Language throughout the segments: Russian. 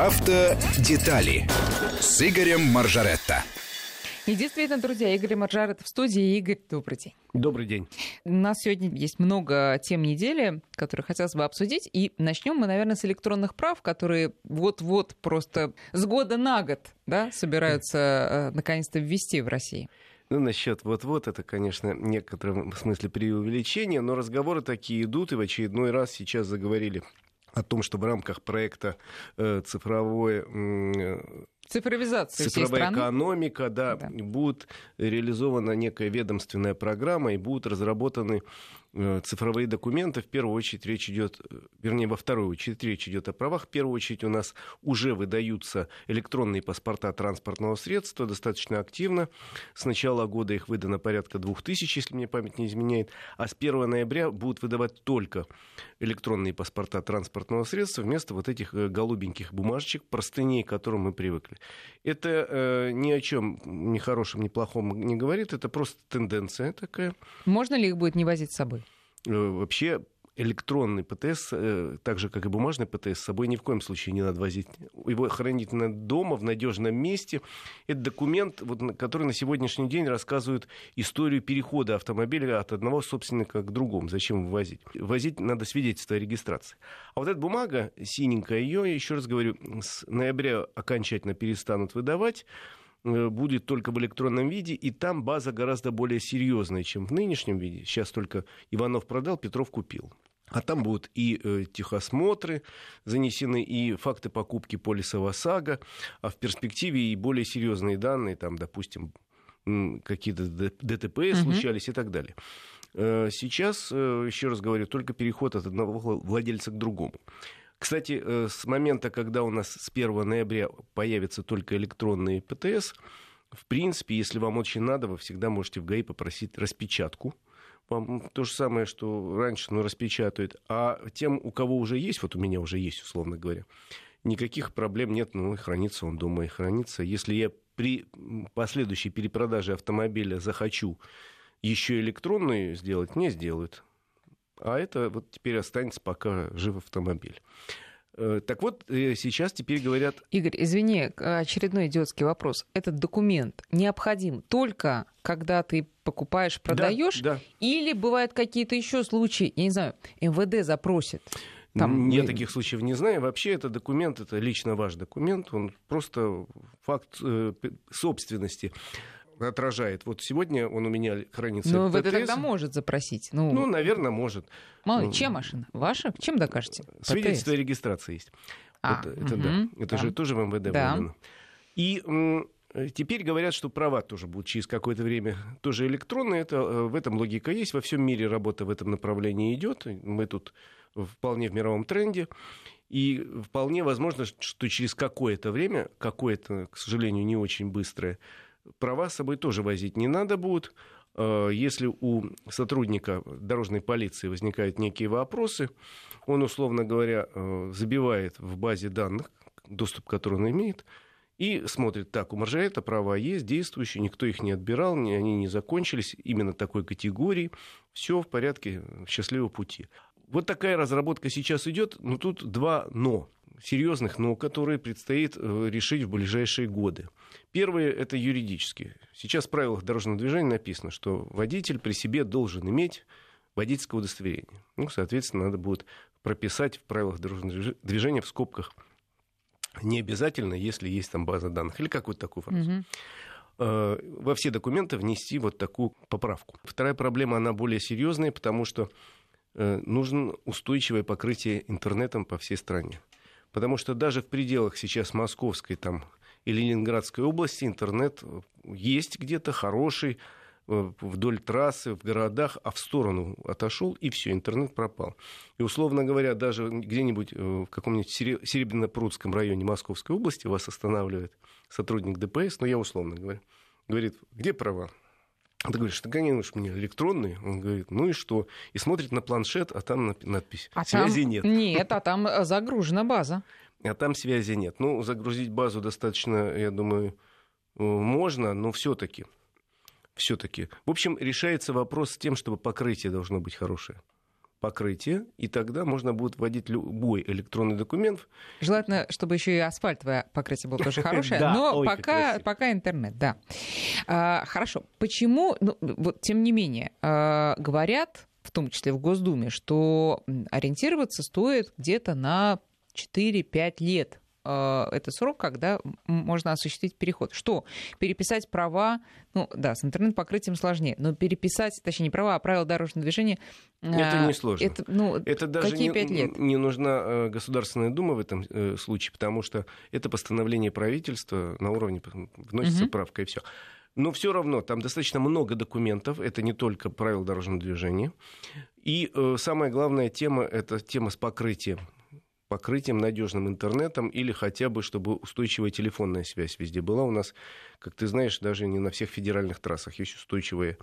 Автодетали с Игорем Маржаретто. И действительно, друзья, Игорь Маржарет в студии. Игорь, добрый день. Добрый день. У нас сегодня есть много тем недели, которые хотелось бы обсудить. И начнем мы, наверное, с электронных прав, которые вот-вот просто с года на год да, собираются э, наконец-то ввести в России. Ну, насчет вот-вот, это, конечно, в некотором смысле преувеличение, но разговоры такие идут, и в очередной раз сейчас заговорили о том, что в рамках проекта э, цифровое э, Цифровизация Цифровая экономика, да, да, будет реализована некая ведомственная программа и будут разработаны цифровые документы, в первую очередь речь идет, э, вернее, во вторую очередь речь идет о правах. В первую очередь у нас уже выдаются электронные паспорта транспортного средства достаточно активно. С начала года их выдано порядка двух тысяч, если мне память не изменяет. А с 1 ноября будут выдавать только электронные паспорта транспортного средства вместо вот этих э, голубеньких бумажечек, простыней, к которым мы привыкли. Это э, ни о чем ни хорошем, ни плохом не говорит, это просто тенденция такая. Можно ли их будет не возить с собой? Э, вообще электронный ПТС, э, так же как и бумажный ПТС, с собой ни в коем случае не надо возить. Его хранить надо дома, в надежном месте. Это документ, вот, который на сегодняшний день рассказывает историю перехода автомобиля от одного собственника к другому. Зачем вывозить? Возить надо свидетельство о регистрации. А вот эта бумага, синенькая, ее, еще раз говорю, с ноября окончательно перестанут выдавать. Э, будет только в электронном виде, и там база гораздо более серьезная, чем в нынешнем виде. Сейчас только Иванов продал, Петров купил. А там будут и э, техосмотры занесены, и факты покупки полиса ВОСАГО, а в перспективе и более серьезные данные, там, допустим, какие-то ДТП угу. случались и так далее. Э, сейчас, э, еще раз говорю, только переход от одного владельца к другому. Кстати, э, с момента, когда у нас с 1 ноября появятся только электронные ПТС, в принципе, если вам очень надо, вы всегда можете в ГАИ попросить распечатку. Вам то же самое, что раньше, ну, распечатают. А тем, у кого уже есть, вот у меня уже есть, условно говоря, никаких проблем нет, ну, хранится он дома и хранится. Если я при последующей перепродаже автомобиля захочу еще электронную сделать, мне сделают. А это вот теперь останется, пока жив автомобиль. Э, так вот, э, сейчас теперь говорят... Игорь, извини, очередной идиотский вопрос. Этот документ необходим только когда ты покупаешь, продаешь, да, да. или бывают какие-то еще случаи, я не знаю, МВД запросит? Там... Я таких случаев не знаю. Вообще, это документ, это лично ваш документ, он просто факт э, собственности отражает. Вот сегодня он у меня хранится. Ну, ВД тогда может запросить. Ну, ну наверное, может. Мало, ну, чем машина? Ваша? Чем докажете? Свидетельство о регистрации есть. А, вот, это угу, да. Это да. же тоже в МВД да. выдано. И Теперь говорят, что права тоже будут через какое-то время тоже электронные. Это, э, в этом логика есть. Во всем мире работа в этом направлении идет. Мы тут вполне в мировом тренде. И вполне возможно, что через какое-то время, какое-то, к сожалению, не очень быстрое, права с собой тоже возить не надо будет. Э, если у сотрудника дорожной полиции возникают некие вопросы, он, условно говоря, э, забивает в базе данных, доступ к которому он имеет, и смотрит, так, у Маржарета права есть, действующие, никто их не отбирал, они не закончились именно такой категории, все в порядке счастливого пути. Вот такая разработка сейчас идет, но тут два «но», серьезных «но», которые предстоит э, решить в ближайшие годы. Первое – это юридически. Сейчас в правилах дорожного движения написано, что водитель при себе должен иметь водительское удостоверение. Ну, соответственно, надо будет прописать в правилах дорожного движения в скобках не обязательно, если есть там база данных или какую-то такую фразу. Угу во все документы внести вот такую поправку. Вторая проблема, она более серьезная, потому что э, нужно устойчивое покрытие интернетом по всей стране. Потому что даже в пределах сейчас московской там, и Ленинградской области интернет есть где-то хороший, э, вдоль трассы, в городах, а в сторону отошел, и все, интернет пропал. И, условно говоря, даже где-нибудь э, в каком-нибудь Серебряно-Прудском районе Московской области вас останавливает сотрудник ДПС, ну, я условно говорю, говорит, где права? Ты говоришь, они уж мне электронные. Он говорит, ну и что? И смотрит на планшет, а там надпись. А Связи там... нет. Нет, а там э, загружена база. А там связи нет. Ну, загрузить базу достаточно, я думаю, э, можно, но все-таки. Все-таки. В общем, решается вопрос с тем, чтобы покрытие должно быть хорошее. Покрытие, и тогда можно будет вводить любой электронный документ. Желательно, чтобы еще и асфальтовое покрытие было тоже хорошее, но пока, пока интернет, да. А, хорошо. Почему, ну, вот, тем не менее, а, говорят, в том числе в Госдуме, что ориентироваться стоит где-то на 4-5 лет это срок, когда можно осуществить переход. Что? Переписать права, ну да, с интернет-покрытием сложнее, но переписать, точнее, не права, а правила дорожного движения... Это не сложно. Это, ну, это даже какие не, лет? не нужна э, Государственная Дума в этом э, случае, потому что это постановление правительства на уровне вносится угу. правка и все. Но все равно там достаточно много документов, это не только правила дорожного движения. И э, самая главная тема это тема с покрытием покрытием, надежным интернетом или хотя бы, чтобы устойчивая телефонная связь везде была. У нас, как ты знаешь, даже не на всех федеральных трассах есть устойчивая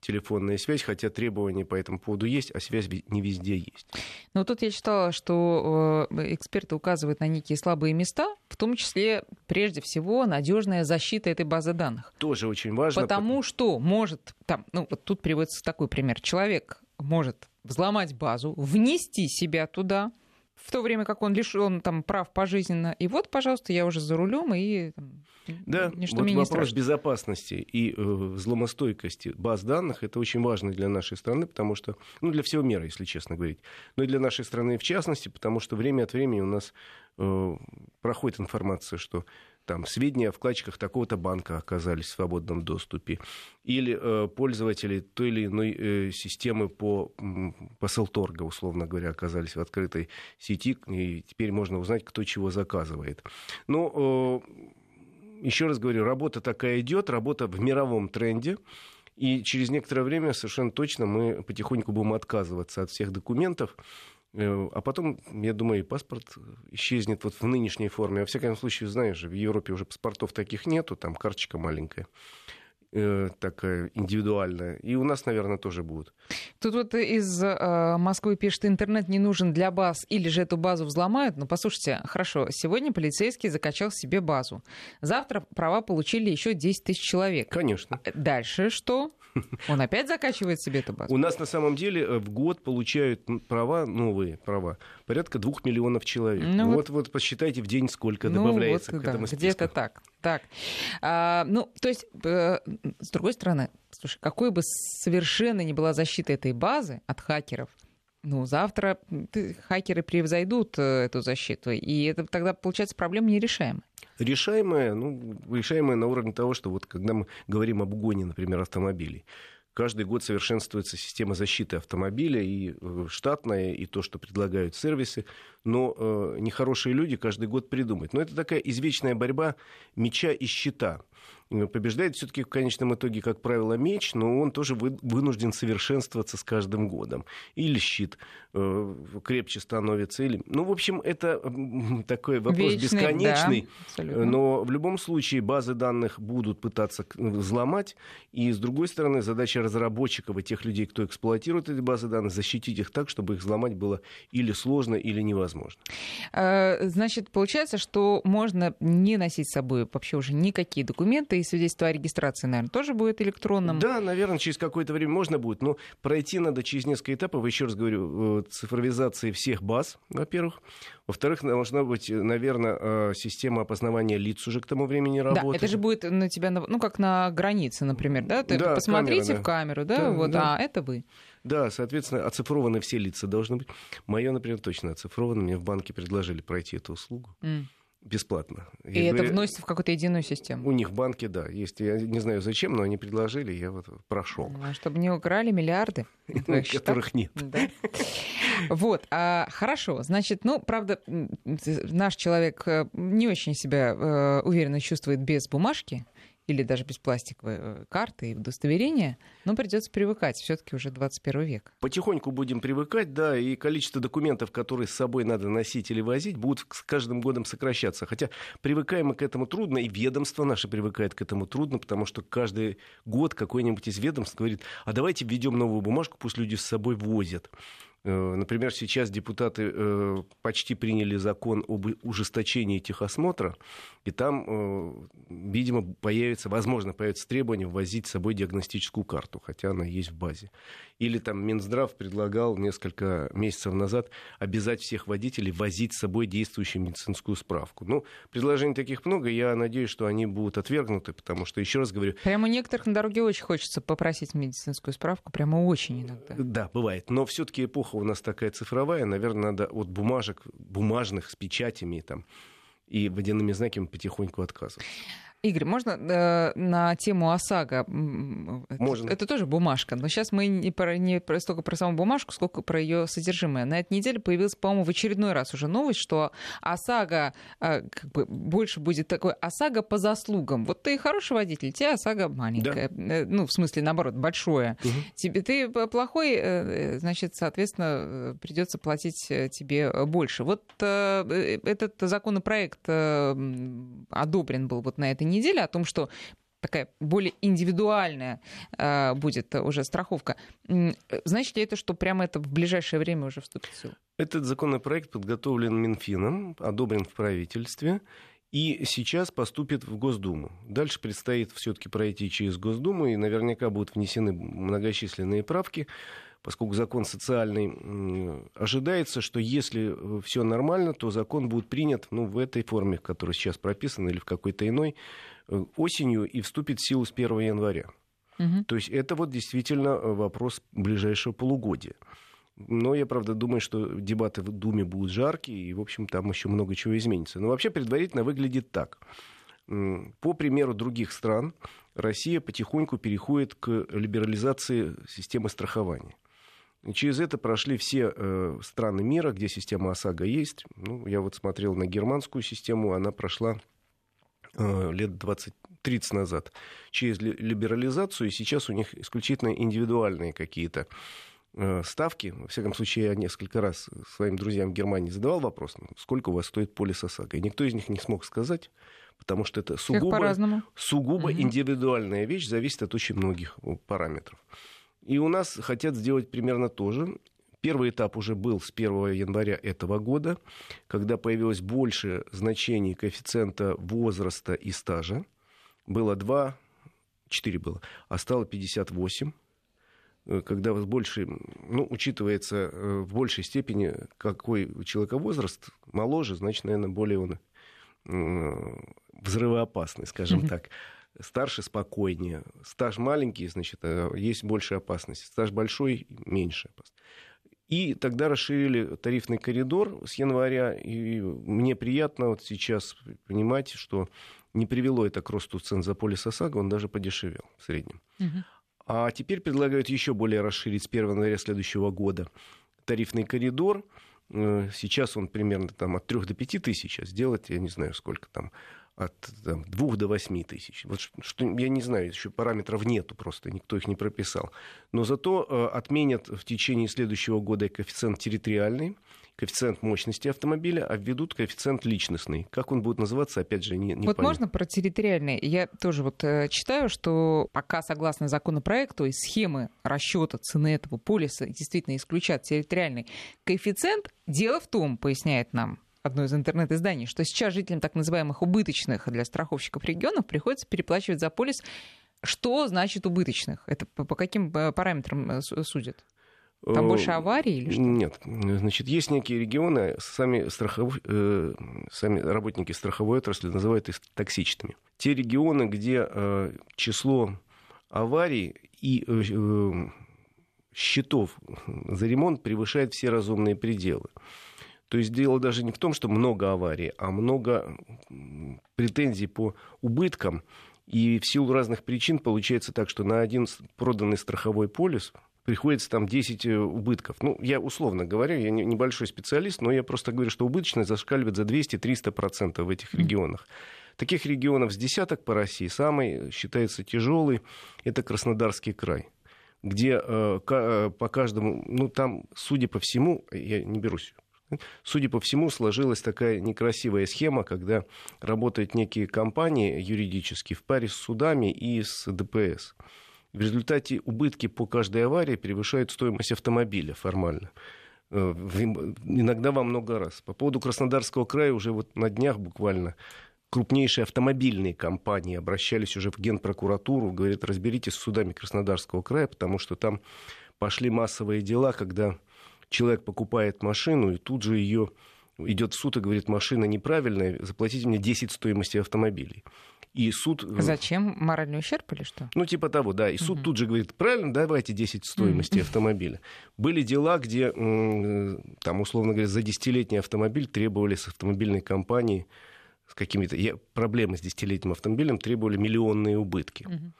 телефонная связь, хотя требования по этому поводу есть, а связь не везде есть. Но тут я читала, что э, эксперты указывают на некие слабые места, в том числе, прежде всего, надежная защита этой базы данных. Тоже очень важно. Потому что может, там, ну вот тут приводится такой пример, человек может взломать базу, внести себя туда, в то время как он лишен там прав пожизненно. И вот, пожалуйста, я уже за рулем и там, да, ничто вот меня вопрос страшно. безопасности и э, взломостойкости баз данных это очень важно для нашей страны, потому что, ну, для всего мира, если честно говорить, но и для нашей страны в частности, потому что время от времени у нас э, проходит информация, что там сведения о вкладчиках такого-то банка оказались в свободном доступе, или э, пользователи той или иной э, системы по посылторга, условно говоря, оказались в открытой сети, и теперь можно узнать, кто чего заказывает. Но э, еще раз говорю, работа такая идет, работа в мировом тренде. И через некоторое время совершенно точно мы потихоньку будем отказываться от всех документов, а потом, я думаю, и паспорт исчезнет вот в нынешней форме. Во всяком случае, знаешь, в Европе уже паспортов таких нету, там карточка маленькая э, такая индивидуальная. И у нас, наверное, тоже будут. Тут вот из э, Москвы пишет, интернет не нужен для баз, или же эту базу взломают. Ну, послушайте, хорошо, сегодня полицейский закачал себе базу. Завтра права получили еще 10 тысяч человек. Конечно. Дальше что? Он опять закачивает себе эту базу? У нас на самом деле э, в год получают права, новые права, порядка двух миллионов человек. Ну, вот, вот, вот посчитайте в день, сколько ну, добавляется вот, к этому да, Где-то так. так. А, ну, то есть, э, с другой стороны, слушай, какой бы совершенно не была защита этой базы от хакеров, ну, завтра хакеры превзойдут э, эту защиту, и это тогда, получается, проблема нерешаемая решаемая, ну, решаемая на уровне того, что вот когда мы говорим об угоне, например, автомобилей, каждый год совершенствуется система защиты автомобиля, и э, штатная, и то, что предлагают сервисы, но э, нехорошие люди каждый год придумают. Но это такая извечная борьба меча и щита. Э, побеждает все-таки в конечном итоге, как правило, меч, но он тоже вынужден совершенствоваться с каждым годом. Или щит э, крепче становится, или... Ну, в общем, это такой вопрос Вечный, бесконечный, да, но в любом случае базы данных будут пытаться взломать, и, с другой стороны, задача разработчиков и тех людей, кто эксплуатирует эти базы данных, защитить их так, чтобы их взломать было или сложно, или невозможно. Э, значит, получается, что можно не носить с собой вообще уже никакие документы, и свидетельство о регистрации, наверное, тоже будет электронным. Да, наверное, через какое-то время можно будет, но пройти надо через несколько этапов. Еще раз говорю, э, цифровизации всех баз, во-первых. Во-вторых, должна быть, наверное, э, система опознавания лиц уже к тому времени работать. Да, это же будет на тебя, ну, как на границе, например, да? Ты да, посмотрите камера, да. в камеру, да, да вот, да. а это вы. Да, соответственно, оцифрованы все лица должны быть. Мое, например, точно оцифровано. Мне в банке предложили пройти эту услугу. Mm бесплатно. И я это вносится в какую-то единую систему? У них в банке, да, есть. Я не знаю зачем, но они предложили, я вот прошел. А чтобы не украли миллиарды, которых нет. Вот, а, хорошо. Значит, ну, правда, наш человек э, не очень себя э, уверенно чувствует без бумажки или даже без пластиковой э, карты и удостоверения, но придется привыкать. Все-таки уже 21 век. Потихоньку будем привыкать, да, и количество документов, которые с собой надо носить или возить, будут с каждым годом сокращаться. Хотя привыкаем мы к этому трудно, и ведомство наше привыкает к этому трудно, потому что каждый год какой-нибудь из ведомств говорит, а давайте введем новую бумажку, пусть люди с собой возят. Э, например, сейчас депутаты э, почти приняли закон об ужесточении техосмотра, и там, э, видимо, появится, возможно, появится требование ввозить с собой диагностическую карту, хотя она есть в базе. Или там Минздрав предлагал несколько месяцев назад обязать всех водителей возить с собой действующую медицинскую справку. Ну, предложений таких много, я надеюсь, что они будут отвергнуты, потому что, еще раз говорю... Прямо у некоторых на дороге очень хочется попросить медицинскую справку, прямо очень иногда. Да, бывает. Но все-таки эпоха у нас такая цифровая, наверное, надо от бумажек, бумажных с печатями там, и водяными знаками потихоньку отказываться. Игорь, можно э, на тему ОСАГО? Можно. Это, это тоже бумажка, но сейчас мы не, про, не про, столько про саму бумажку, сколько про ее содержимое. На этой неделе появилась, по-моему, в очередной раз уже новость, что ОСАГО э, как бы больше будет такой ОСАГО по заслугам. Вот ты хороший водитель, тебе ОСАГО маленькая. Да. Э, ну, в смысле, наоборот, большое. Угу. Тебе, ты плохой, э, значит, соответственно, придется платить э, тебе больше. Вот э, этот законопроект э, одобрен был вот на этой неделе о том, что такая более индивидуальная э, будет уже страховка. Значит ли это, что прямо это в ближайшее время уже вступит в силу? Этот законопроект подготовлен Минфином, одобрен в правительстве и сейчас поступит в Госдуму. Дальше предстоит все-таки пройти через Госдуму, и наверняка будут внесены многочисленные правки поскольку закон социальный, ожидается, что если э, все нормально, то закон будет принят ну, в этой форме, которая сейчас прописана, или в какой-то иной, э, осенью и вступит в силу с 1 января. Угу. То есть это вот действительно э, вопрос ближайшего полугодия. Но я, правда, думаю, что дебаты в Думе будут жаркие, и, в общем, там еще много чего изменится. Но вообще предварительно выглядит так. По примеру других стран, Россия потихоньку переходит к либерализации системы страхования. Через это прошли все э, страны мира, где система ОСАГО есть. Ну, я вот смотрел на германскую систему, она прошла э, лет 20-30 назад через либерализацию, и сейчас у них исключительно индивидуальные какие-то э, ставки. Во всяком случае, я несколько раз своим друзьям в Германии задавал вопрос, ну, сколько у вас стоит полис ОСАГО. И никто из них не смог сказать, потому что это сугубо, сугубо угу. индивидуальная вещь, зависит от очень многих параметров. И у нас хотят сделать примерно то же. Первый этап уже был с 1 января этого года, когда появилось больше значений коэффициента возраста и стажа. Было 2, 4 было, а стало 58 э, когда с большей, ну, учитывается э, в большей степени, какой у человека возраст, моложе, значит, наверное, более он взрывоопасный, скажем так старше спокойнее. Стаж маленький, значит, э, есть больше опасности. Стаж большой, меньше опасности. И тогда расширили тарифный коридор с января. И мне приятно вот сейчас понимать, что не привело это к росту цен за полис ОСАГО, он даже подешевел в среднем. Угу. А теперь предлагают еще более расширить с 1 января следующего года тарифный коридор. Э, сейчас он примерно там, от 3 до 5 тысяч, а сделать, я не знаю, сколько там, от там, 2 до 8 тысяч. Вот что, я не знаю, еще параметров нету просто, никто их не прописал. Но зато э, отменят в течение следующего года коэффициент территориальный, коэффициент мощности автомобиля, а введут коэффициент личностный. Как он будет называться, опять же, не, не Вот понятно. можно про территориальный? Я тоже вот э, читаю, что пока согласно законопроекту из схемы расчета цены этого полиса действительно исключат территориальный коэффициент. Дело в том, поясняет нам одно из интернет-изданий, что сейчас жителям так называемых убыточных для страховщиков регионов приходится переплачивать за полис. Что значит убыточных? Это по каким э, параметрам э, судят? Там больше э, аварий или что? Нет. Значит, есть некие регионы, сами, страхов... э, сами работники страховой отрасли называют их токсичными. Те регионы, где э, число аварий и э, счетов за ремонт превышает все разумные пределы. То есть дело даже не в том, что много аварий, а много претензий по убыткам. И в силу разных причин получается так, что на один проданный страховой полис приходится там 10 э, убытков. Ну, я условно говорю, я не, небольшой специалист, но я просто говорю, что убыточность зашкаливает за 200-300% в этих регионах. Таких регионов с десяток по России. Самый считается тяжелый – это Краснодарский край где э, э, по каждому, ну там, судя по всему, я не берусь Судя по всему, сложилась такая некрасивая схема, когда работают некие компании юридические в паре с судами и с ДПС. В результате убытки по каждой аварии превышают стоимость автомобиля формально. иногда во много раз. По поводу Краснодарского края уже вот на днях буквально крупнейшие автомобильные компании обращались уже в Генпрокуратуру, говорят, разберитесь с судами Краснодарского края, потому что там пошли массовые дела, когда человек покупает машину и тут же ее идет в суд и говорит, машина неправильная, заплатите мне 10 стоимости автомобилей. И суд... Э, Зачем? Моральный ущерб или что? Ну, типа того, да. И суд угу. тут же говорит, правильно, давайте 10 стоимости угу. автомобиля. Были дела, где, там, условно говоря, за десятилетний автомобиль требовали с автомобильной компании с какими-то проблемами с десятилетним автомобилем требовали миллионные убытки. Угу.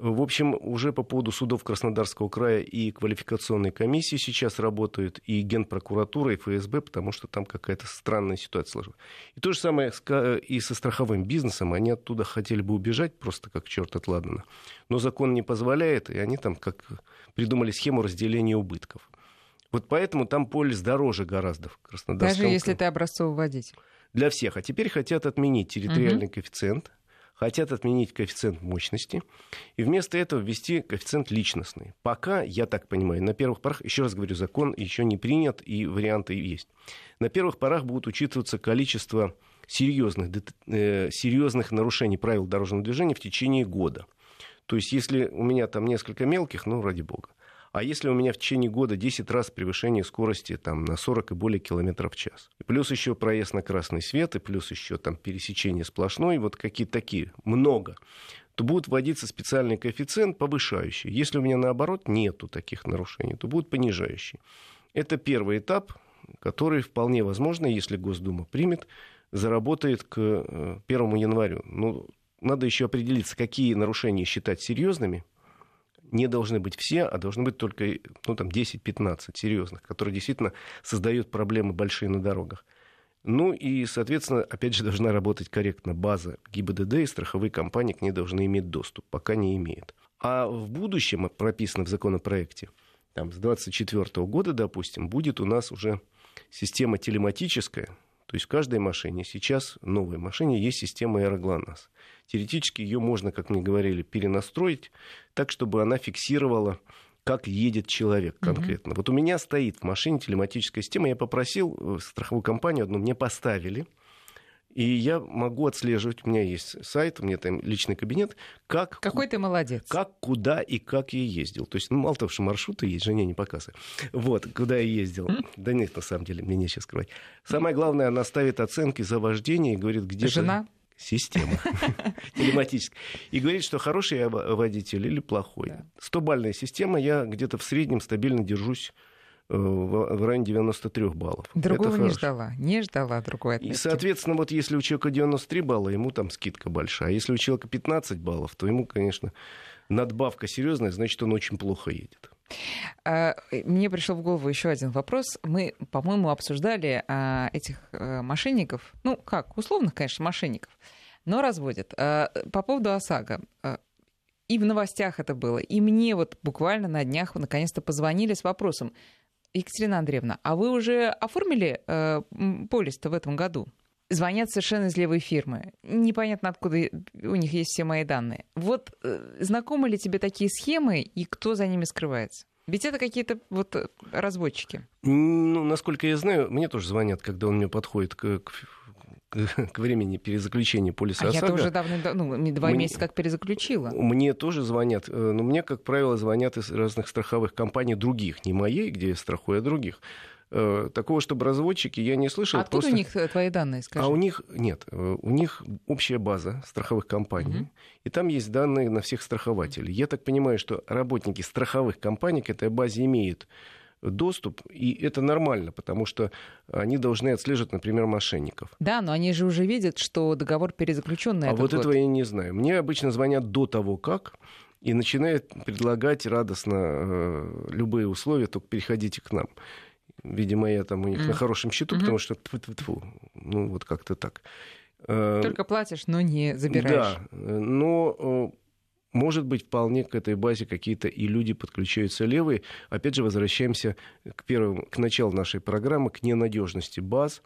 В общем, уже по поводу судов Краснодарского края и квалификационной комиссии сейчас работают, и Генпрокуратура, и ФСБ, потому что там какая-то странная ситуация сложилась. И то же самое и со страховым бизнесом. Они оттуда хотели бы убежать просто как черт от Ладана. Но закон не позволяет, и они там как придумали схему разделения убытков. Вот поэтому там полис дороже гораздо в Краснодарском Даже если ты образцовый водитель. Для всех. А теперь хотят отменить территориальный угу. коэффициент хотят отменить коэффициент мощности и вместо этого ввести коэффициент личностный. Пока, я так понимаю, на первых порах, еще раз говорю, закон еще не принят и варианты есть. На первых порах будут учитываться количество серьезных, э, серьезных нарушений правил дорожного движения в течение года. То есть, если у меня там несколько мелких, ну, ради бога. А если у меня в течение года 10 раз превышение скорости там, на 40 и более километров в час? И плюс еще проезд на красный свет, и плюс еще там пересечение сплошной, вот какие-то такие, много то будет вводиться специальный коэффициент повышающий. Если у меня наоборот нету таких нарушений, то будет понижающий. Это первый этап, который вполне возможно, если Госдума примет, заработает к 1 э, январю. Ну, надо еще определиться, какие нарушения считать серьезными, не должны быть все, а должны быть только ну, там, 10-15 серьезных, которые действительно создают проблемы большие на дорогах. Ну и, соответственно, опять же, должна работать корректно база ГИБДД, и страховые компании к ней должны иметь доступ, пока не имеют. А в будущем, прописано в законопроекте, там, с 2024 года, допустим, будет у нас уже система телематическая, то есть в каждой машине, сейчас новой машине есть система аэроглонасс. Теоретически ее можно, как мне говорили, перенастроить так, чтобы она фиксировала как едет человек конкретно. Угу. Вот у меня стоит в машине телематическая система. Я попросил э, страховую компанию одну, мне поставили. И я могу отслеживать, у меня есть сайт, у меня там личный кабинет, как... Какой ты молодец. Как, куда и как я ездил. То есть, ну, мало того, что маршруты есть, жене не показывай. Вот, куда я ездил. Mm? Да нет, на самом деле, мне нечего скрывать. Самое главное, она ставит оценки за вождение и говорит, где... Жена? Система телематическая. И говорит, что хороший я водитель или плохой. Стобальная система, я где-то в среднем стабильно держусь в районе 93 баллов. Другого не ждала, не ждала другой отметки. И, соответственно, вот если у человека 93 балла, ему там скидка большая. А если у человека 15 баллов, то ему, конечно, надбавка серьезная, значит, он очень плохо едет. А, мне пришел в голову еще один вопрос. Мы, по-моему, обсуждали а, этих э, мошенников, ну как, условных, конечно, мошенников, но разводят. А, по поводу ОСАГО. И в новостях это было. И мне вот буквально на днях наконец-то позвонили с вопросом, Екатерина Андреевна, а вы уже оформили э, полис-то в этом году? Звонят совершенно из левой фирмы. Непонятно, откуда у них есть все мои данные. Вот э, знакомы ли тебе такие схемы и кто за ними скрывается? Ведь это какие-то вот э, разводчики. Ну, насколько я знаю, мне тоже звонят, когда он мне подходит к, к к времени перезаключения полиса а ОСАГО. я тоже давно, ну, два мне, месяца как перезаключила. Мне тоже звонят, э, но мне, как правило, звонят из разных страховых компаний других, не моей, где я страхую, а других. Э, такого, чтобы разводчики, я не слышал. А откуда просто... у них э, твои данные, скажи? А у них, нет, у них общая база страховых компаний, угу. и там есть данные на всех страхователей. Я так понимаю, что работники страховых компаний к этой базе имеют доступ, и это нормально, потому что они должны отслеживать, например, мошенников. Да, но они же уже видят, что договор перезаключен на А этот вот год. этого я не знаю. Мне обычно звонят до того, как, и начинают предлагать радостно э, любые условия, только переходите к нам. Видимо, я там у них mm. на хорошем счету, mm-hmm. потому что тьфу, ну вот как-то так. Э, только платишь, но не забираешь. Да, но может быть, вполне к этой базе какие-то и люди подключаются левые. Опять же, возвращаемся к, первому, к началу нашей программы, к ненадежности баз.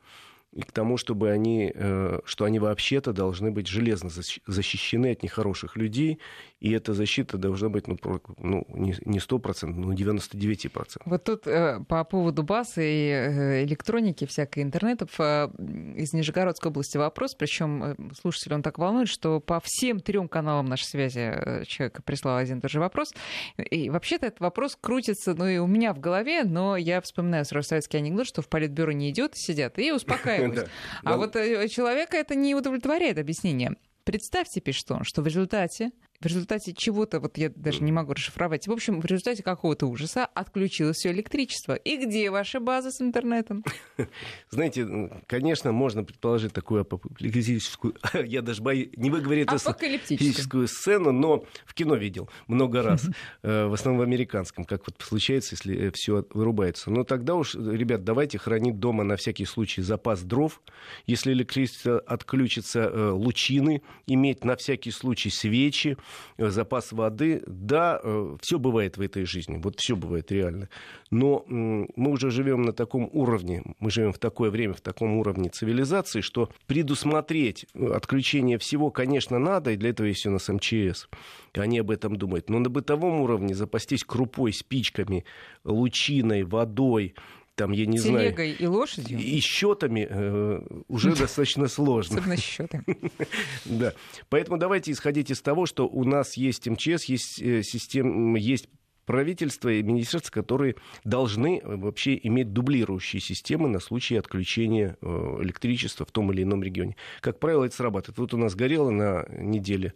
и к тому, чтобы они, э, что они вообще-то должны быть железно защищены от нехороших людей, и эта защита должна быть ну, ну, не 100%, но 99%. Вот тут э, по поводу баз и э, электроники, всякой интернетов, э, из Нижегородской области вопрос, причем слушатель он так волнует, что по всем трем каналам нашей связи человек прислал один и тот же вопрос. И вообще-то этот вопрос крутится, ну и у меня в голове, но я вспоминаю сразу советский анекдот, что в политбюро не идет, сидят и успокаивают. А вот человека это не удовлетворяет объяснение. Представьте, пишет он, что в результате в результате чего-то, вот я даже не могу расшифровать, в общем, в результате какого-то ужаса отключилось все электричество. И где ваша база с интернетом? Знаете, конечно, можно предположить такую апокалиптическую, я даже боюсь, не выговорю эту физическую сцену, но в кино видел много раз, э, в основном в американском, как вот случается, если все вырубается. Но тогда уж, ребят, давайте хранить дома на всякий случай запас дров, если электричество отключится, э, лучины, иметь на всякий случай свечи, Э, запас воды. Да, э, все бывает в этой жизни, вот все бывает реально. Но мы уже живем на таком уровне, мы живем в такое время, в таком уровне цивилизации, что предусмотреть э, отключение всего, конечно, надо, и для этого есть у нас МЧС. Они об этом думают. Но на бытовом уровне запастись крупой, спичками, лучиной, водой, там, я не Телегой знаю... и лошадью? И счетами э, уже достаточно сложно. Особенно счеты. Да. Поэтому давайте исходить из того, что у нас есть МЧС, есть э, система, есть правительство и министерства, которые должны э, вообще иметь дублирующие системы на случай отключения э, электричества в том или ином регионе. Как правило, это срабатывает. Вот у нас горело на неделе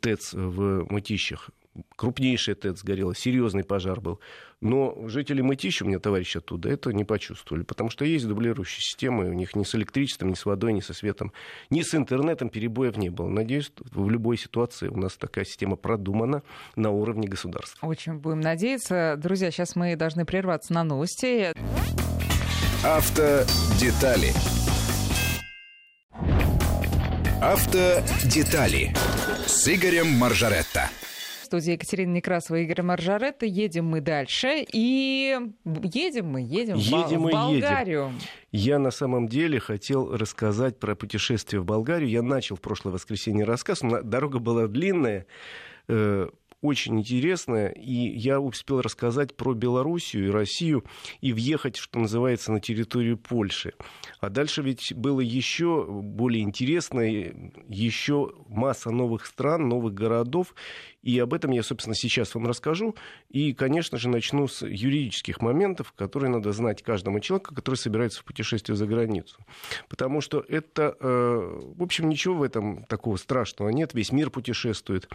ТЭЦ в Мытищах крупнейшая ТЭЦ сгорела, серьезный пожар был. Но жители Мытища, у меня товарищ оттуда, это не почувствовали, потому что есть дублирующие системы, у них ни с электричеством, ни с водой, ни со светом, ни с интернетом перебоев не было. Надеюсь, в любой ситуации у нас такая система продумана на уровне государства. Очень будем надеяться. Друзья, сейчас мы должны прерваться на новости. Автодетали. Автодетали с Игорем Маржаретто студии Екатерина Некрасова и Игорь Маржаретта. Едем мы дальше. И едем мы, едем, едем в, в Болгарию. Едем. Я на самом деле хотел рассказать про путешествие в Болгарию. Я начал в прошлое воскресенье рассказ. Дорога была длинная э, очень интересная, и я успел рассказать про Белоруссию и Россию и въехать, что называется, на территорию Польши. А дальше ведь было еще более интересно, еще масса новых стран, новых городов, и об этом я, собственно, сейчас вам расскажу. И, конечно же, начну с юридических моментов, которые надо знать каждому человеку, который собирается в путешествие за границу. Потому что это, э, в общем, ничего в этом такого страшного нет. Весь мир путешествует.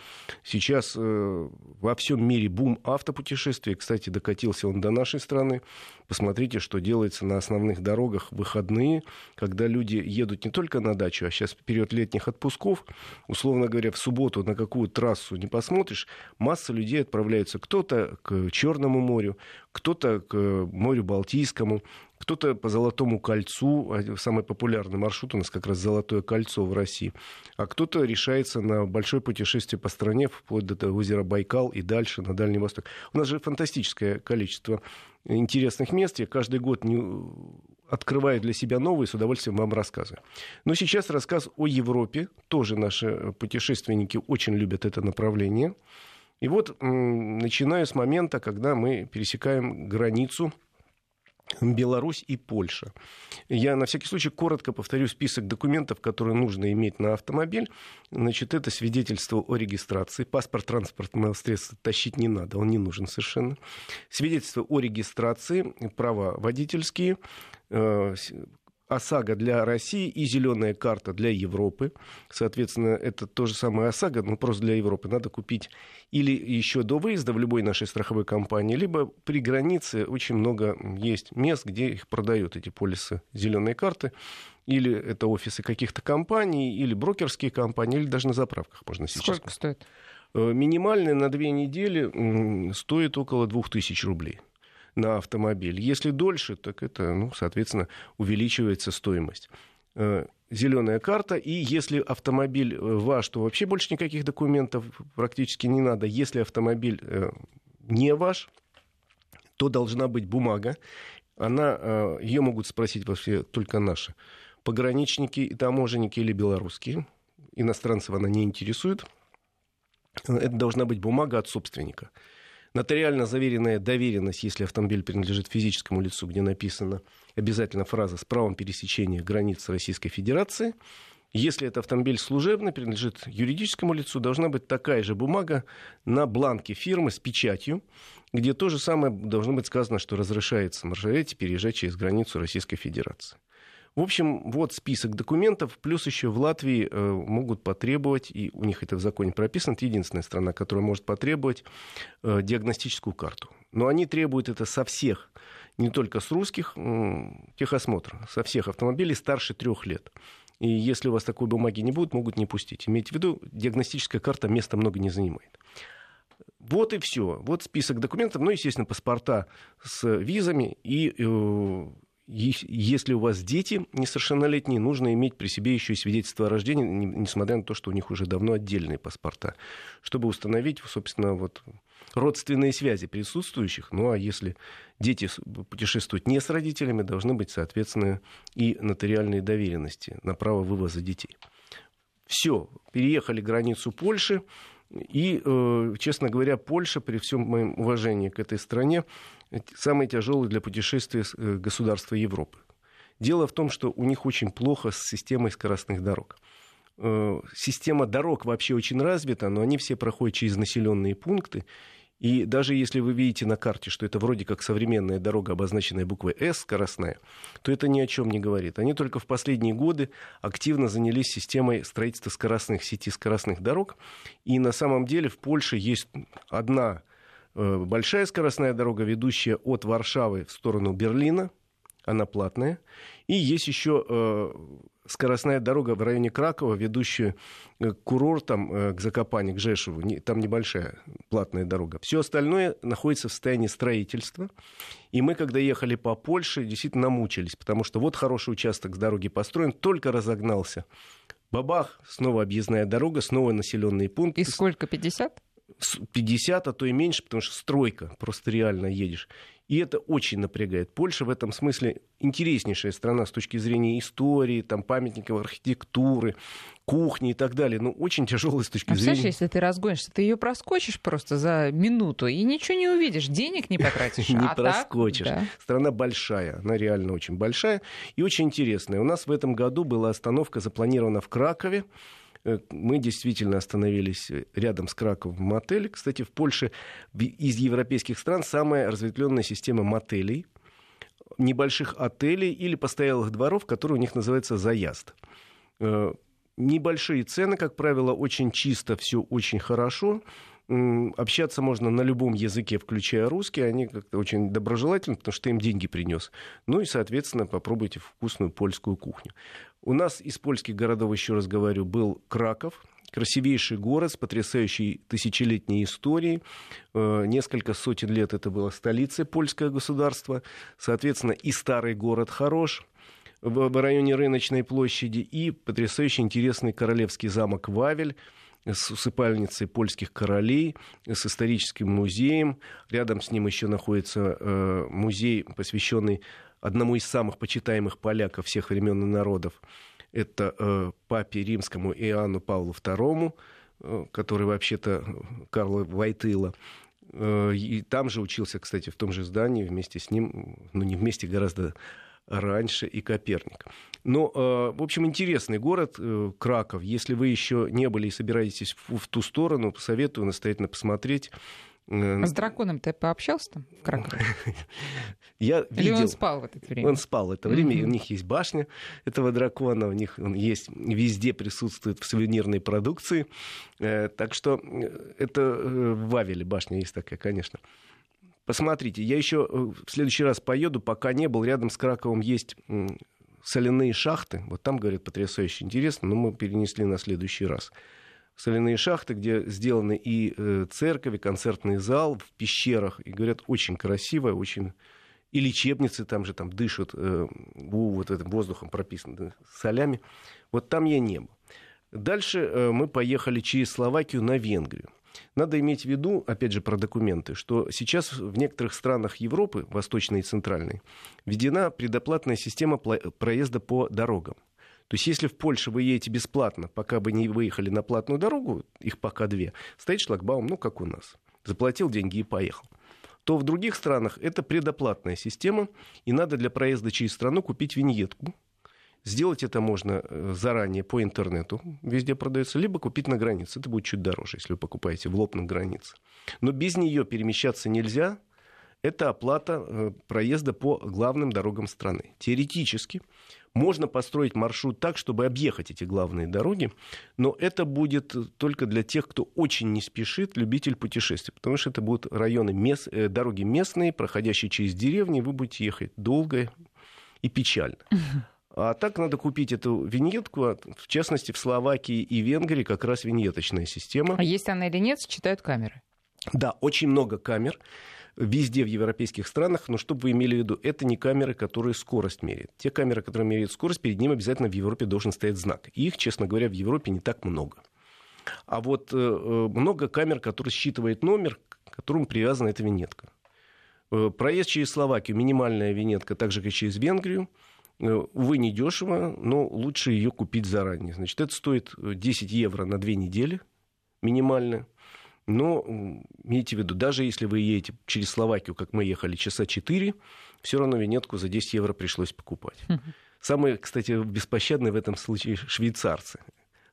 Сейчас э, во всем мире бум автопутешествий. Кстати, докатился он до нашей страны. Посмотрите, что делается на основных дорогах в выходные, когда люди едут не только на дачу, а сейчас период летних отпусков. Условно говоря, в субботу на какую трассу не посмотришь, масса людей отправляются кто-то к Черному морю, кто-то к морю Балтийскому, кто-то по Золотому кольцу, а, самый популярный маршрут у нас как раз Золотое кольцо в России, а кто-то решается на большое путешествие по стране, вплоть до озера Байкал и дальше, на Дальний Восток. У нас же фантастическое количество интересных мест. Я каждый год не открываю для себя новые, с удовольствием вам рассказываю. Но сейчас рассказ о Европе. Тоже наши путешественники очень любят это направление. И вот начинаю с момента, когда мы пересекаем границу Беларусь и Польша. Я на всякий случай коротко повторю список документов, которые нужно иметь на автомобиль. Значит, это свидетельство о регистрации. Паспорт транспортного средства тащить не надо, он не нужен совершенно. Свидетельство о регистрации, права водительские, э, ОСАГО для России и зеленая карта для Европы. Соответственно, это то же самое ОСАГО, но просто для Европы. Надо купить или еще до выезда в любой нашей страховой компании, либо при границе очень много есть мест, где их продают, эти полисы зеленые карты. Или это офисы каких-то компаний, или брокерские компании, или даже на заправках можно сейчас. Сколько стоит? Э, минимальный на две недели стоит около 2000 рублей на автомобиль. Если дольше, так это, ну, соответственно, увеличивается стоимость. Э, Зеленая карта, и если автомобиль э, ваш, то вообще больше никаких документов практически не надо. Если автомобиль э, не ваш, то должна быть бумага. Она, ее могут спросить вообще только наши пограничники таможенники или белорусские. Иностранцев она не интересует. Это должна быть бумага от собственника. Нотариально заверенная доверенность, если автомобиль принадлежит физическому лицу, где написана обязательно фраза с правом пересечения границ Российской Федерации. Если это автомобиль служебный, принадлежит юридическому лицу, должна быть такая же бумага на бланке фирмы с печатью, где то же самое должно быть сказано, что разрешается маршрете переезжать через границу Российской Федерации. В общем, вот список документов, плюс еще в Латвии э, могут потребовать, и у них это в законе прописано, это единственная страна, которая может потребовать э, диагностическую карту. Но они требуют это со всех, не только с русских, техосмотра, со всех автомобилей старше трех лет. И если у вас такой бумаги не будет, могут не пустить. Имейте в виду, диагностическая карта места много не занимает. Вот и все. Вот список документов. Ну, естественно, паспорта с визами и э, если у вас дети несовершеннолетние, нужно иметь при себе еще и свидетельство о рождении, несмотря на то, что у них уже давно отдельные паспорта, чтобы установить, собственно, вот родственные связи присутствующих. Ну а если дети путешествуют не с родителями, должны быть, соответственно, и нотариальные доверенности на право вывоза детей. Все, переехали границу Польши. И, э, честно говоря, Польша, при всем моем уважении к этой стране, самое тяжелое для путешествия э, государства Европы. Дело в том, что у них очень плохо с системой скоростных дорог. Э, система дорог вообще очень развита, но они все проходят через населенные пункты. И даже если вы видите на карте, что это вроде как современная дорога, обозначенная буквой «С», скоростная, то это ни о чем не говорит. Они только в последние годы активно занялись системой строительства скоростных сетей скоростных дорог. И на самом деле в Польше есть одна большая скоростная дорога, ведущая от Варшавы в сторону Берлина, она платная. И есть еще э, скоростная дорога в районе Кракова, ведущая к курортам, э, к Закопане, к Жешеву. Там небольшая платная дорога. Все остальное находится в состоянии строительства. И мы, когда ехали по Польше, действительно намучились, потому что вот хороший участок с дороги построен, только разогнался. Бабах, снова объездная дорога, снова населенные пункты. И сколько, 50? 50, а то и меньше, потому что стройка, просто реально едешь. И это очень напрягает. Польша в этом смысле интереснейшая страна с точки зрения истории, там, памятников архитектуры, кухни и так далее. Но ну, очень тяжелая с точки а зрения... если ты разгонишься, ты ее проскочишь просто за минуту и ничего не увидишь, денег не потратишь. Не а проскочишь. Страна большая, она реально очень большая и очень интересная. У нас в этом году была остановка запланирована в Кракове. Э, мы действительно остановились рядом с Краковым в мотеле. Кстати, в Польше из европейских стран самая разветвленная система мотелей, небольших отелей или постоялых дворов, которые у них называются заезд. Э, небольшие цены, как правило, очень чисто, все очень хорошо. Общаться можно на любом языке, включая русский. Они как-то очень доброжелательны, потому что им деньги принес. Ну и, соответственно, попробуйте вкусную польскую кухню. У нас из польских городов, еще раз говорю, был Краков, красивейший город с потрясающей тысячелетней историей. Э, несколько сотен лет это было столицей польское государство. Соответственно, и старый город хорош в районе рыночной площади, и потрясающе интересный королевский замок Вавель с усыпальницей польских королей, с историческим музеем. Рядом с ним еще находится э, музей, посвященный одному из самых почитаемых поляков всех времен и народов. Это э, папе римскому Иоанну Павлу II, э, который вообще-то Карла Вайтыла. Э, и там же учился, кстати, в том же здании вместе с ним, ну не вместе, гораздо раньше и Коперник. Но, э, в общем, интересный город э, Краков. Если вы еще не были и собираетесь в, в ту сторону, советую настоятельно посмотреть. С драконом ты пообщался там в Кракове? Я Или видел... он спал в это время? Он спал в это время, mm-hmm. у них есть башня этого дракона, у них он есть, везде присутствует в сувенирной продукции. Э, так что э, это э, в Вавеле башня есть такая, конечно. Посмотрите, я еще в следующий раз поеду, пока не был, рядом с Краковым есть соляные шахты. Вот там, говорят, потрясающе интересно, но мы перенесли на следующий раз соляные шахты, где сделаны и э, церковь, и концертный зал в пещерах. И, говорят, очень красиво, очень... И лечебницы там же там дышат э, вот этим воздухом прописано, да, солями. Вот там я не был. Дальше э, мы поехали через Словакию на Венгрию. Надо иметь в виду, опять же, про документы, что сейчас в некоторых странах Европы, восточной и центральной, введена предоплатная система проезда по дорогам. То есть если в Польше вы едете бесплатно, пока вы не выехали на платную дорогу, их пока две, стоит шлагбаум, ну, как у нас. Заплатил деньги и поехал то в других странах это предоплатная система, и надо для проезда через страну купить виньетку. Сделать это можно э, заранее по интернету, везде продается, либо купить на границе. Это будет чуть дороже, если вы покупаете в лоб на границе. Но без нее перемещаться нельзя. Это оплата э, проезда по главным дорогам страны. Теоретически можно построить маршрут так, чтобы объехать эти главные дороги, но это будет только для тех, кто очень не спешит, любитель путешествий, потому что это будут районы, мест, э, дороги местные, проходящие через деревни, вы будете ехать долго и печально. А так надо купить эту виньетку, а, в частности, в Словакии и Венгрии как раз виньеточная система. А есть она или нет, считают камеры? Да, очень много камер везде в европейских странах, но чтобы вы имели в виду, это не камеры, которые скорость меряют. Те камеры, которые меряют скорость, перед ним обязательно в Европе должен стоять знак. И их, честно говоря, в Европе не так много. А вот э, э много камер, которые считывает номер, к которому привязана эта винетка. Э, проезд через Словакию, минимальная винетка, так же, как через Венгрию, увы, не дешево, но лучше ее купить заранее. Значит, это стоит 10 евро на две недели минимально. Но имейте в виду, даже если вы едете через Словакию, как мы ехали, часа 4, все равно винетку за 10 евро пришлось покупать. Самые, кстати, беспощадные в этом случае швейцарцы.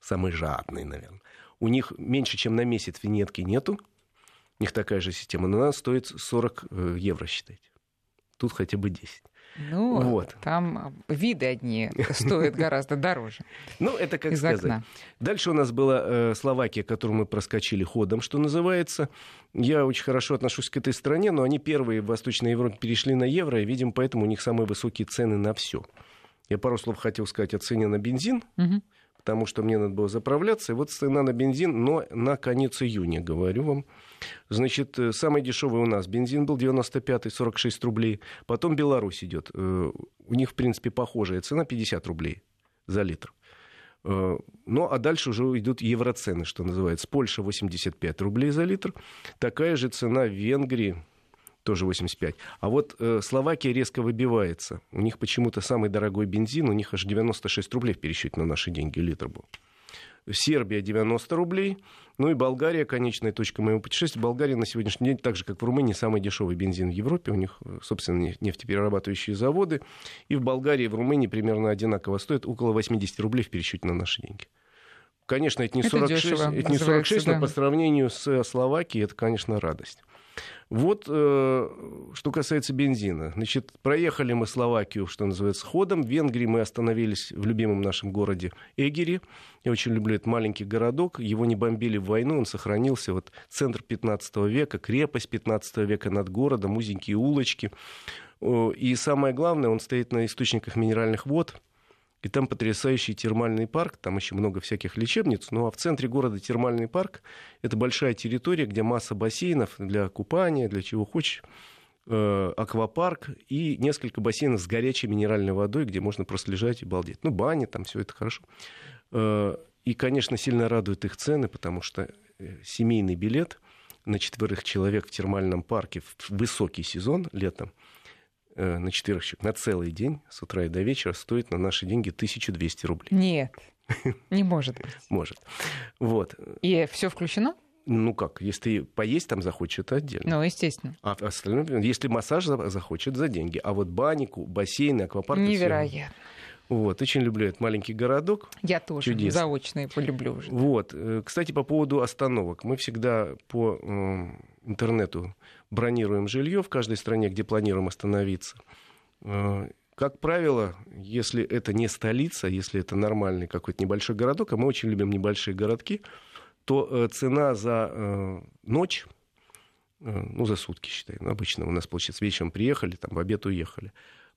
Самые жадные, наверное. У них меньше, чем на месяц винетки нету. У них такая же система. Но она стоит 40 э, евро, считайте. Тут хотя бы 10. Ну, вот. там виды одни стоят гораздо дороже. Ну, это как сказать. Дальше у нас была э, Словакия, которую мы проскочили ходом, что называется. Я очень хорошо отношусь к этой стране, но они первые в Восточной Европе перешли на евро, и, видимо, поэтому у них самые высокие цены на все. Я пару слов хотел сказать о цене на бензин. Угу потому что мне надо было заправляться. И вот цена на бензин, но на конец июня, говорю вам. Значит, э, самый дешевый у нас бензин был 95-й, 46 рублей. Потом Беларусь идет. Э, у них, в принципе, похожая цена, 50 рублей за литр. Э, ну, а дальше уже идут евроцены, что называется. Польша 85 рублей за литр. Такая же цена в Венгрии, тоже 85. А вот э, Словакия резко выбивается. У них почему-то самый дорогой бензин, у них аж 96 рублей в пересчете на наши деньги литр был. Сербия 90 рублей. Ну и Болгария, конечная точка моего путешествия. Болгария на сегодняшний день, так же как в Румынии, самый дешевый бензин в Европе. У них, э, собственно, нефтеперерабатывающие заводы. И в Болгарии и в Румынии примерно одинаково стоит около 80 рублей в пересчете на наши деньги. Конечно, это не 46, это это не 46 да. но по сравнению с Словакией это, конечно, радость. Вот э, что касается бензина. Значит, проехали мы Словакию, что называется, ходом. В Венгрии мы остановились в любимом нашем городе Эгере. Я очень люблю этот маленький городок. Его не бомбили в войну, он сохранился. Вот центр 15 века, крепость 15 века над городом, узенькие улочки. И самое главное, он стоит на источниках минеральных вод. И там потрясающий термальный парк, там еще много всяких лечебниц. Ну а в центре города термальный парк – это большая территория, где масса бассейнов для купания, для чего хочешь э, аквапарк и несколько бассейнов с горячей минеральной водой, где можно просто лежать и балдеть. Ну, бани, там все это хорошо. Э, и, конечно, сильно радуют их цены, потому что э, семейный билет на четверых человек в термальном парке в высокий сезон летом – на четверых человек на целый день с утра и до вечера стоит на наши деньги 1200 рублей. Нет, не может быть. Может. Вот. И все включено? Ну как, если поесть там захочешь, это отдельно. Ну, естественно. А остальное, если массаж захочет, за деньги. А вот банику, бассейны, аквапарк... Невероятно. Вот, очень люблю этот маленький городок. Я тоже Чудесный. заочно полюблю уже. Вот. Э, кстати, по поводу остановок. Мы всегда по интернету бронируем жилье в каждой стране, где планируем остановиться. Э, как правило, если это не столица, если это нормальный какой-то небольшой городок, а мы очень любим небольшие городки, то э, цена за ночь, ну, за сутки, считай, ну, обычно у нас, получается, вечером приехали, там, в обед уехали,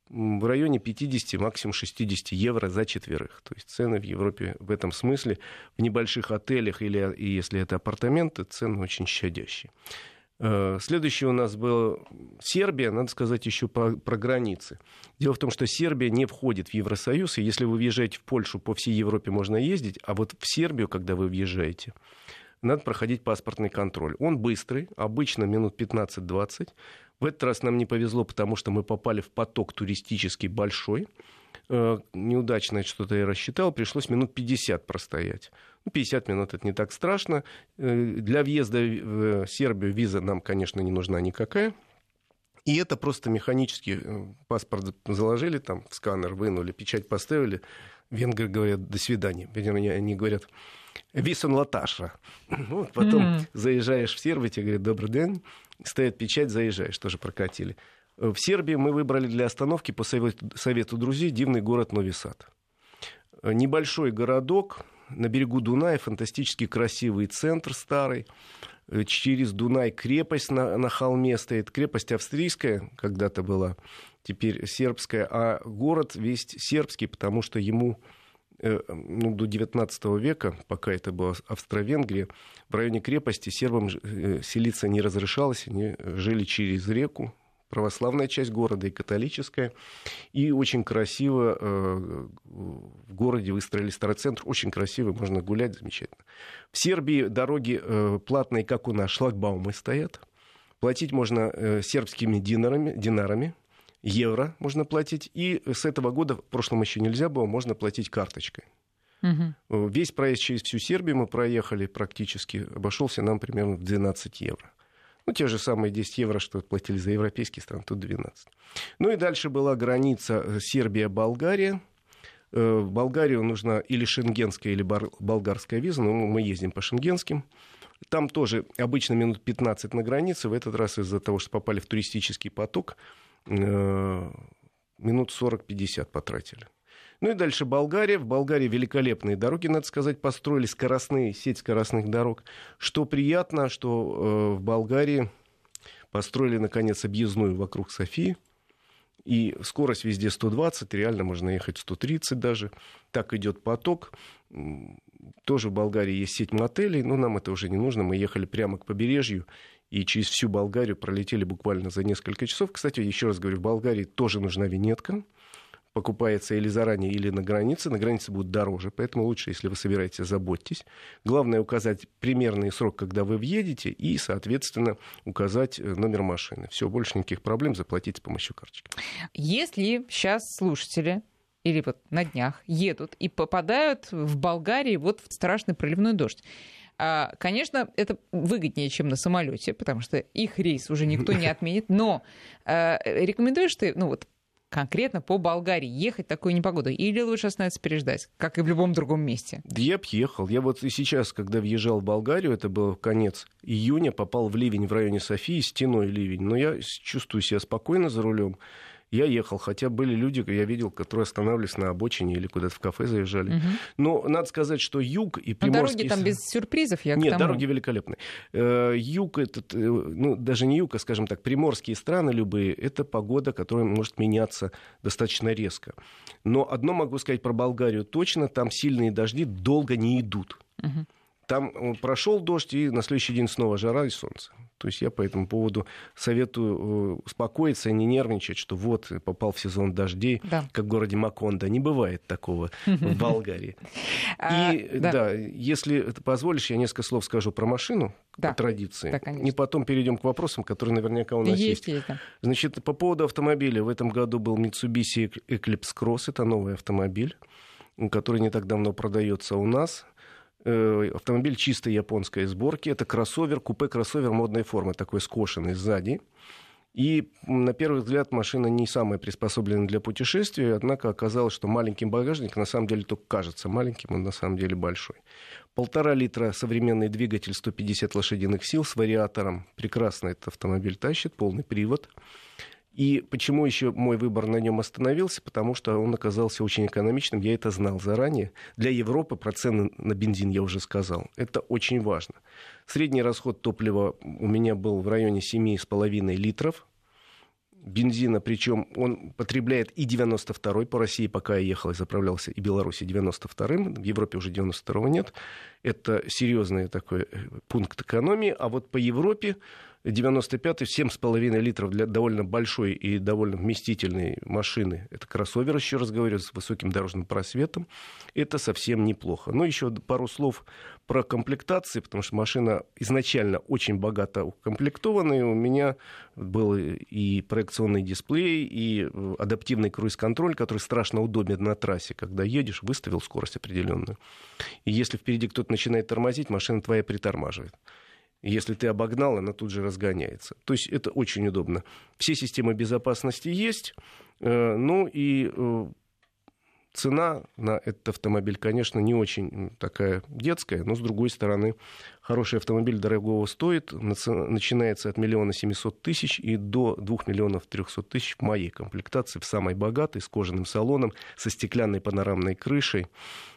в районе 50, максимум 60 евро за четверых. То есть цены в Европе в этом смысле в небольших отелях или если это апартаменты, цены очень щадящие. Э, следующий у нас был Сербия, надо сказать еще про, про границы. Дело в том, что Сербия не входит в Евросоюз, и если вы въезжаете в Польшу, по всей Европе можно ездить, а вот в Сербию, когда вы въезжаете, надо проходить паспортный контроль. Он быстрый, обычно минут 15-20. В этот раз нам не повезло, потому что мы попали в поток туристический большой. Э, неудачно что-то я рассчитал, пришлось минут 50 простоять. 50 ну, минут это не так страшно. Э, для въезда в Сербию виза нам, конечно, не нужна никакая. И это просто механически э, паспорт заложили, там в сканер вынули, печать поставили. Венгры говорят «до свидания». Видимо, они говорят «висон латаша». Вот, потом mm-hmm. заезжаешь в Сербию, тебе говорят «добрый день», стоит печать, заезжаешь, тоже прокатили. В Сербии мы выбрали для остановки по совету, совету друзей дивный город Нови Сад. Небольшой городок на берегу Дуная, фантастически красивый центр старый. Через Дунай крепость на, на холме стоит. Крепость австрийская когда-то была, теперь сербская, а город весь сербский, потому что ему э, ну, до 19 века, пока это была Австро-Венгрия, в районе крепости сербам э, селиться не разрешалось, они жили через реку, православная часть города и католическая. И очень красиво э, в городе выстроили старый центр. Очень красивый, можно гулять замечательно. В Сербии дороги э, платные, как у нас, шлагбаумы стоят. Платить можно э, сербскими динарами, динарами, евро можно платить. И с этого года, в прошлом еще нельзя было, можно платить карточкой. Угу. Весь проезд через всю Сербию мы проехали практически, обошелся нам примерно в 12 евро. Ну, те же самые 10 евро, что платили за европейские страны, тут 12. Ну и дальше была граница э, Сербия-Болгария. Э, в Болгарию нужна или шенгенская, или болгарская виза, но мы ездим по шенгенским. Там тоже обычно минут 15 на границе. В этот раз из-за того, что попали в туристический поток, э, минут 40-50 потратили. Ну и дальше Болгария. В Болгарии великолепные дороги, надо сказать, построили скоростные, сеть скоростных дорог. Что приятно, что э, в Болгарии построили, наконец, объездную вокруг Софии. И скорость везде 120, реально можно ехать 130 даже. Так идет поток. Тоже в Болгарии есть сеть мотелей, но нам это уже не нужно. Мы ехали прямо к побережью и через всю Болгарию пролетели буквально за несколько часов. Кстати, еще раз говорю, в Болгарии тоже нужна винетка покупается или заранее, или на границе. На границе будет дороже, поэтому лучше, если вы собираетесь, заботьтесь. Главное указать примерный срок, когда вы въедете, и, соответственно, указать э, номер машины. Все, больше никаких проблем, заплатить с помощью карточки. Если сейчас слушатели или вот на днях едут и попадают в Болгарии вот в страшный проливной дождь, а, Конечно, это выгоднее, чем на самолете, потому что их рейс уже никто не отменит. Но э, рекомендуешь ты, ну вот конкретно по Болгарии ехать такую непогоду? Или лучше остановиться переждать, как и в любом другом месте? Да я б ехал. Я вот и сейчас, когда въезжал в Болгарию, это был конец июня, попал в ливень в районе Софии, стеной ливень. Но я чувствую себя спокойно за рулем я ехал. Хотя были люди, я видел, которые останавливались на обочине или куда-то в кафе заезжали. Угу. Но надо сказать, что юг и приморские... Но дороги там без сюрпризов, я Нет, дороги великолепные. Э, юг, этот, э, ну, даже не юг, а, скажем так, приморские страны любые, это погода, которая может меняться достаточно резко. Но одно могу сказать про Болгарию точно, там сильные дожди долго не идут. Угу. Там э, прошел дождь, и на следующий день снова жара и солнце. То есть я по этому поводу советую э, успокоиться и не нервничать, что вот попал в сезон дождей, да. как в городе Маконда. Не бывает такого в Болгарии. А, и да, если ты позволишь, я несколько слов скажу про машину по традиции. И потом перейдем к вопросам, которые наверняка у нас есть. Значит, по поводу автомобиля. В этом году был Mitsubishi Eclipse Cross. Это новый автомобиль который не так давно продается у нас. Э, автомобиль чисто японской сборки. Это кроссовер, купе-кроссовер модной формы, такой скошенный сзади. И на первый взгляд машина не самая приспособленная для путешествия, однако оказалось, что маленький багажник на самом деле только кажется маленьким, он на самом деле большой. Полтора литра современный двигатель 150 лошадиных сил с вариатором. Прекрасно этот автомобиль тащит, полный привод. И почему еще мой выбор на нем остановился? Потому что он оказался очень экономичным, я это знал заранее. Для Европы про цены на бензин я уже сказал. Это очень важно. Средний расход топлива у меня был в районе 7,5 литров бензина, причем он потребляет и 92-й, по России пока я ехал и заправлялся, и Беларуси 92-м, в Европе уже 92-го нет. Это серьезный такой э, пункт экономии, а вот по Европе 95-й, 7,5 литров для довольно большой и довольно вместительной машины. Это кроссовер, еще раз говорю, с высоким дорожным просветом. Это совсем неплохо. Ну, еще пару слов про комплектации, потому что машина изначально очень богато укомплектованная. У меня был и проекционный дисплей, и адаптивный круиз-контроль, который страшно удобен на трассе, когда едешь, выставил скорость определенную. И если впереди кто-то начинает тормозить, машина твоя притормаживает. Если ты обогнал, она тут же разгоняется. То есть это очень удобно. Все системы безопасности есть. Э, ну и э, цена на этот автомобиль, конечно, не очень такая детская, но, с другой стороны, хороший автомобиль дорогого стоит, начинается от миллиона семисот тысяч и до двух миллионов трехсот тысяч в моей комплектации, в самой богатой, с кожаным салоном, со стеклянной панорамной крышей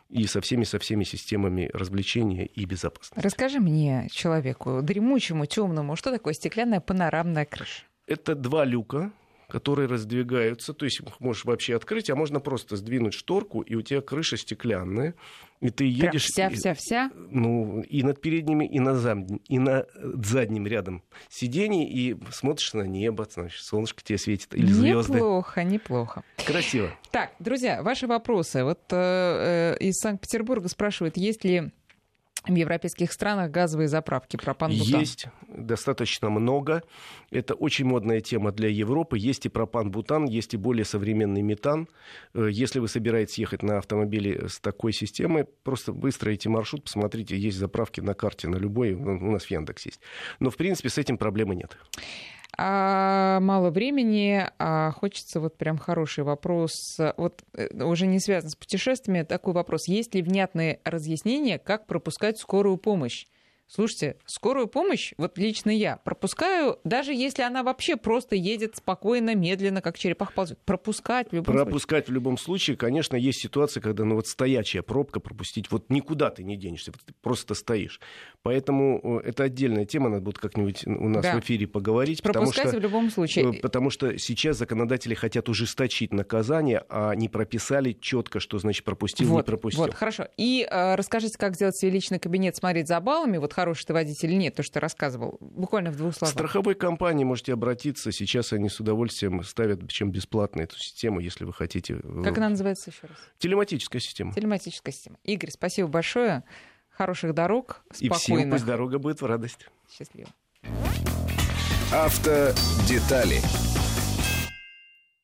и со всеми, со всеми системами развлечения и безопасности. Расскажи мне, человеку, дремучему, темному, что такое стеклянная панорамная крыша? Это два люка, которые раздвигаются, то есть можешь вообще открыть, а можно просто сдвинуть шторку, и у тебя крыша стеклянная, и ты едешь... Вся-вся-вся? Ну, и над передними, и на, зам... и на задним рядом сидений, и смотришь на небо, значит, солнышко тебе светит, или звезды. Неплохо, неплохо. Красиво. Так, друзья, ваши вопросы. Вот э, э из Санкт-Петербурга спрашивают, есть ли в европейских странах газовые заправки пропан-бутан? Есть достаточно много. Это очень модная тема для Европы. Есть и пропан-бутан, есть и более современный метан. Э, если вы собираетесь ехать на автомобиле с такой системой, просто выстроите маршрут, посмотрите, есть заправки на карте, на любой, у нас в Яндекс есть. Но, в принципе, с этим проблемы нет. А мало времени, а хочется вот прям хороший вопрос. Вот э, уже не связан с путешествиями, такой вопрос. Есть ли внятные разъяснения, как пропускать скорую помощь? Слушайте, скорую помощь, вот лично я, пропускаю, даже если она вообще просто едет спокойно, медленно, как черепах ползет. Пропускать в любом Пропускать случае. В любом случае, конечно, есть ситуация, когда ну вот стоячая пробка пропустить, вот никуда ты не денешься, вот ты просто стоишь. Поэтому э, это отдельная тема, надо будет как-нибудь у нас да. в эфире поговорить. Пропускать потому что, в любом случае. Э, потому что сейчас законодатели хотят ужесточить наказание, а не прописали четко, что значит пропустил, вот, не пропустил. Вот, хорошо. И э, расскажите, как сделать себе личный кабинет, смотреть за баллами. Вот хороший ты водитель или нет, то, что ты рассказывал. Буквально в двух словах. В страховой компании можете обратиться. Сейчас они с удовольствием ставят, чем бесплатно эту систему, если вы хотите. Э, как она называется еще раз? Телематическая система. Телематическая система. Игорь, спасибо большое. Хороших дорог, спокойных. И всем пусть дорога будет в радость. Счастливо. Автодетали